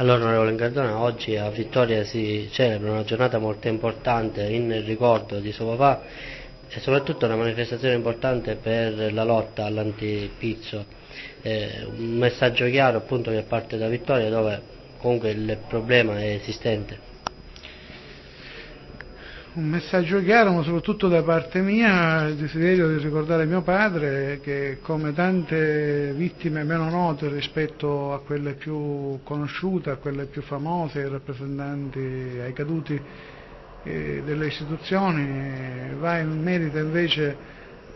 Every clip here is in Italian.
Allora, onorevole Incardona, oggi a Vittoria si celebra una giornata molto importante in ricordo di suo papà e soprattutto una manifestazione importante per la lotta all'antipizzo. Eh, un messaggio chiaro appunto che parte da Vittoria dove comunque il problema è esistente un messaggio chiaro, ma soprattutto da parte mia il desiderio di ricordare mio padre che come tante vittime meno note rispetto a quelle più conosciute, a quelle più famose, ai rappresentanti, ai caduti eh, delle istituzioni, va in merito invece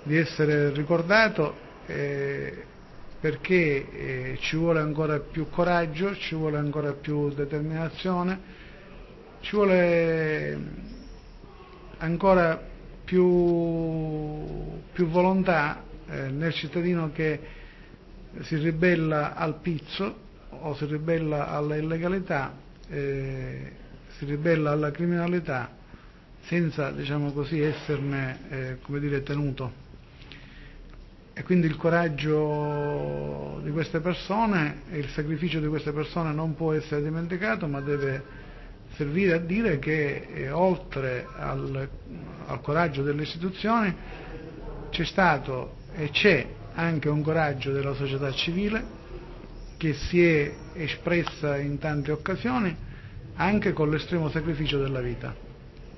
di essere ricordato eh, perché eh, ci vuole ancora più coraggio, ci vuole ancora più determinazione, ci vuole ancora più, più volontà eh, nel cittadino che si ribella al pizzo o si ribella alla illegalità, eh, si ribella alla criminalità senza diciamo così, esserne eh, dire, tenuto. E quindi il coraggio di queste persone e il sacrificio di queste persone non può essere dimenticato, ma deve servire a dire che eh, oltre al, al coraggio delle istituzioni c'è stato e c'è anche un coraggio della società civile che si è espressa in tante occasioni anche con l'estremo sacrificio della vita.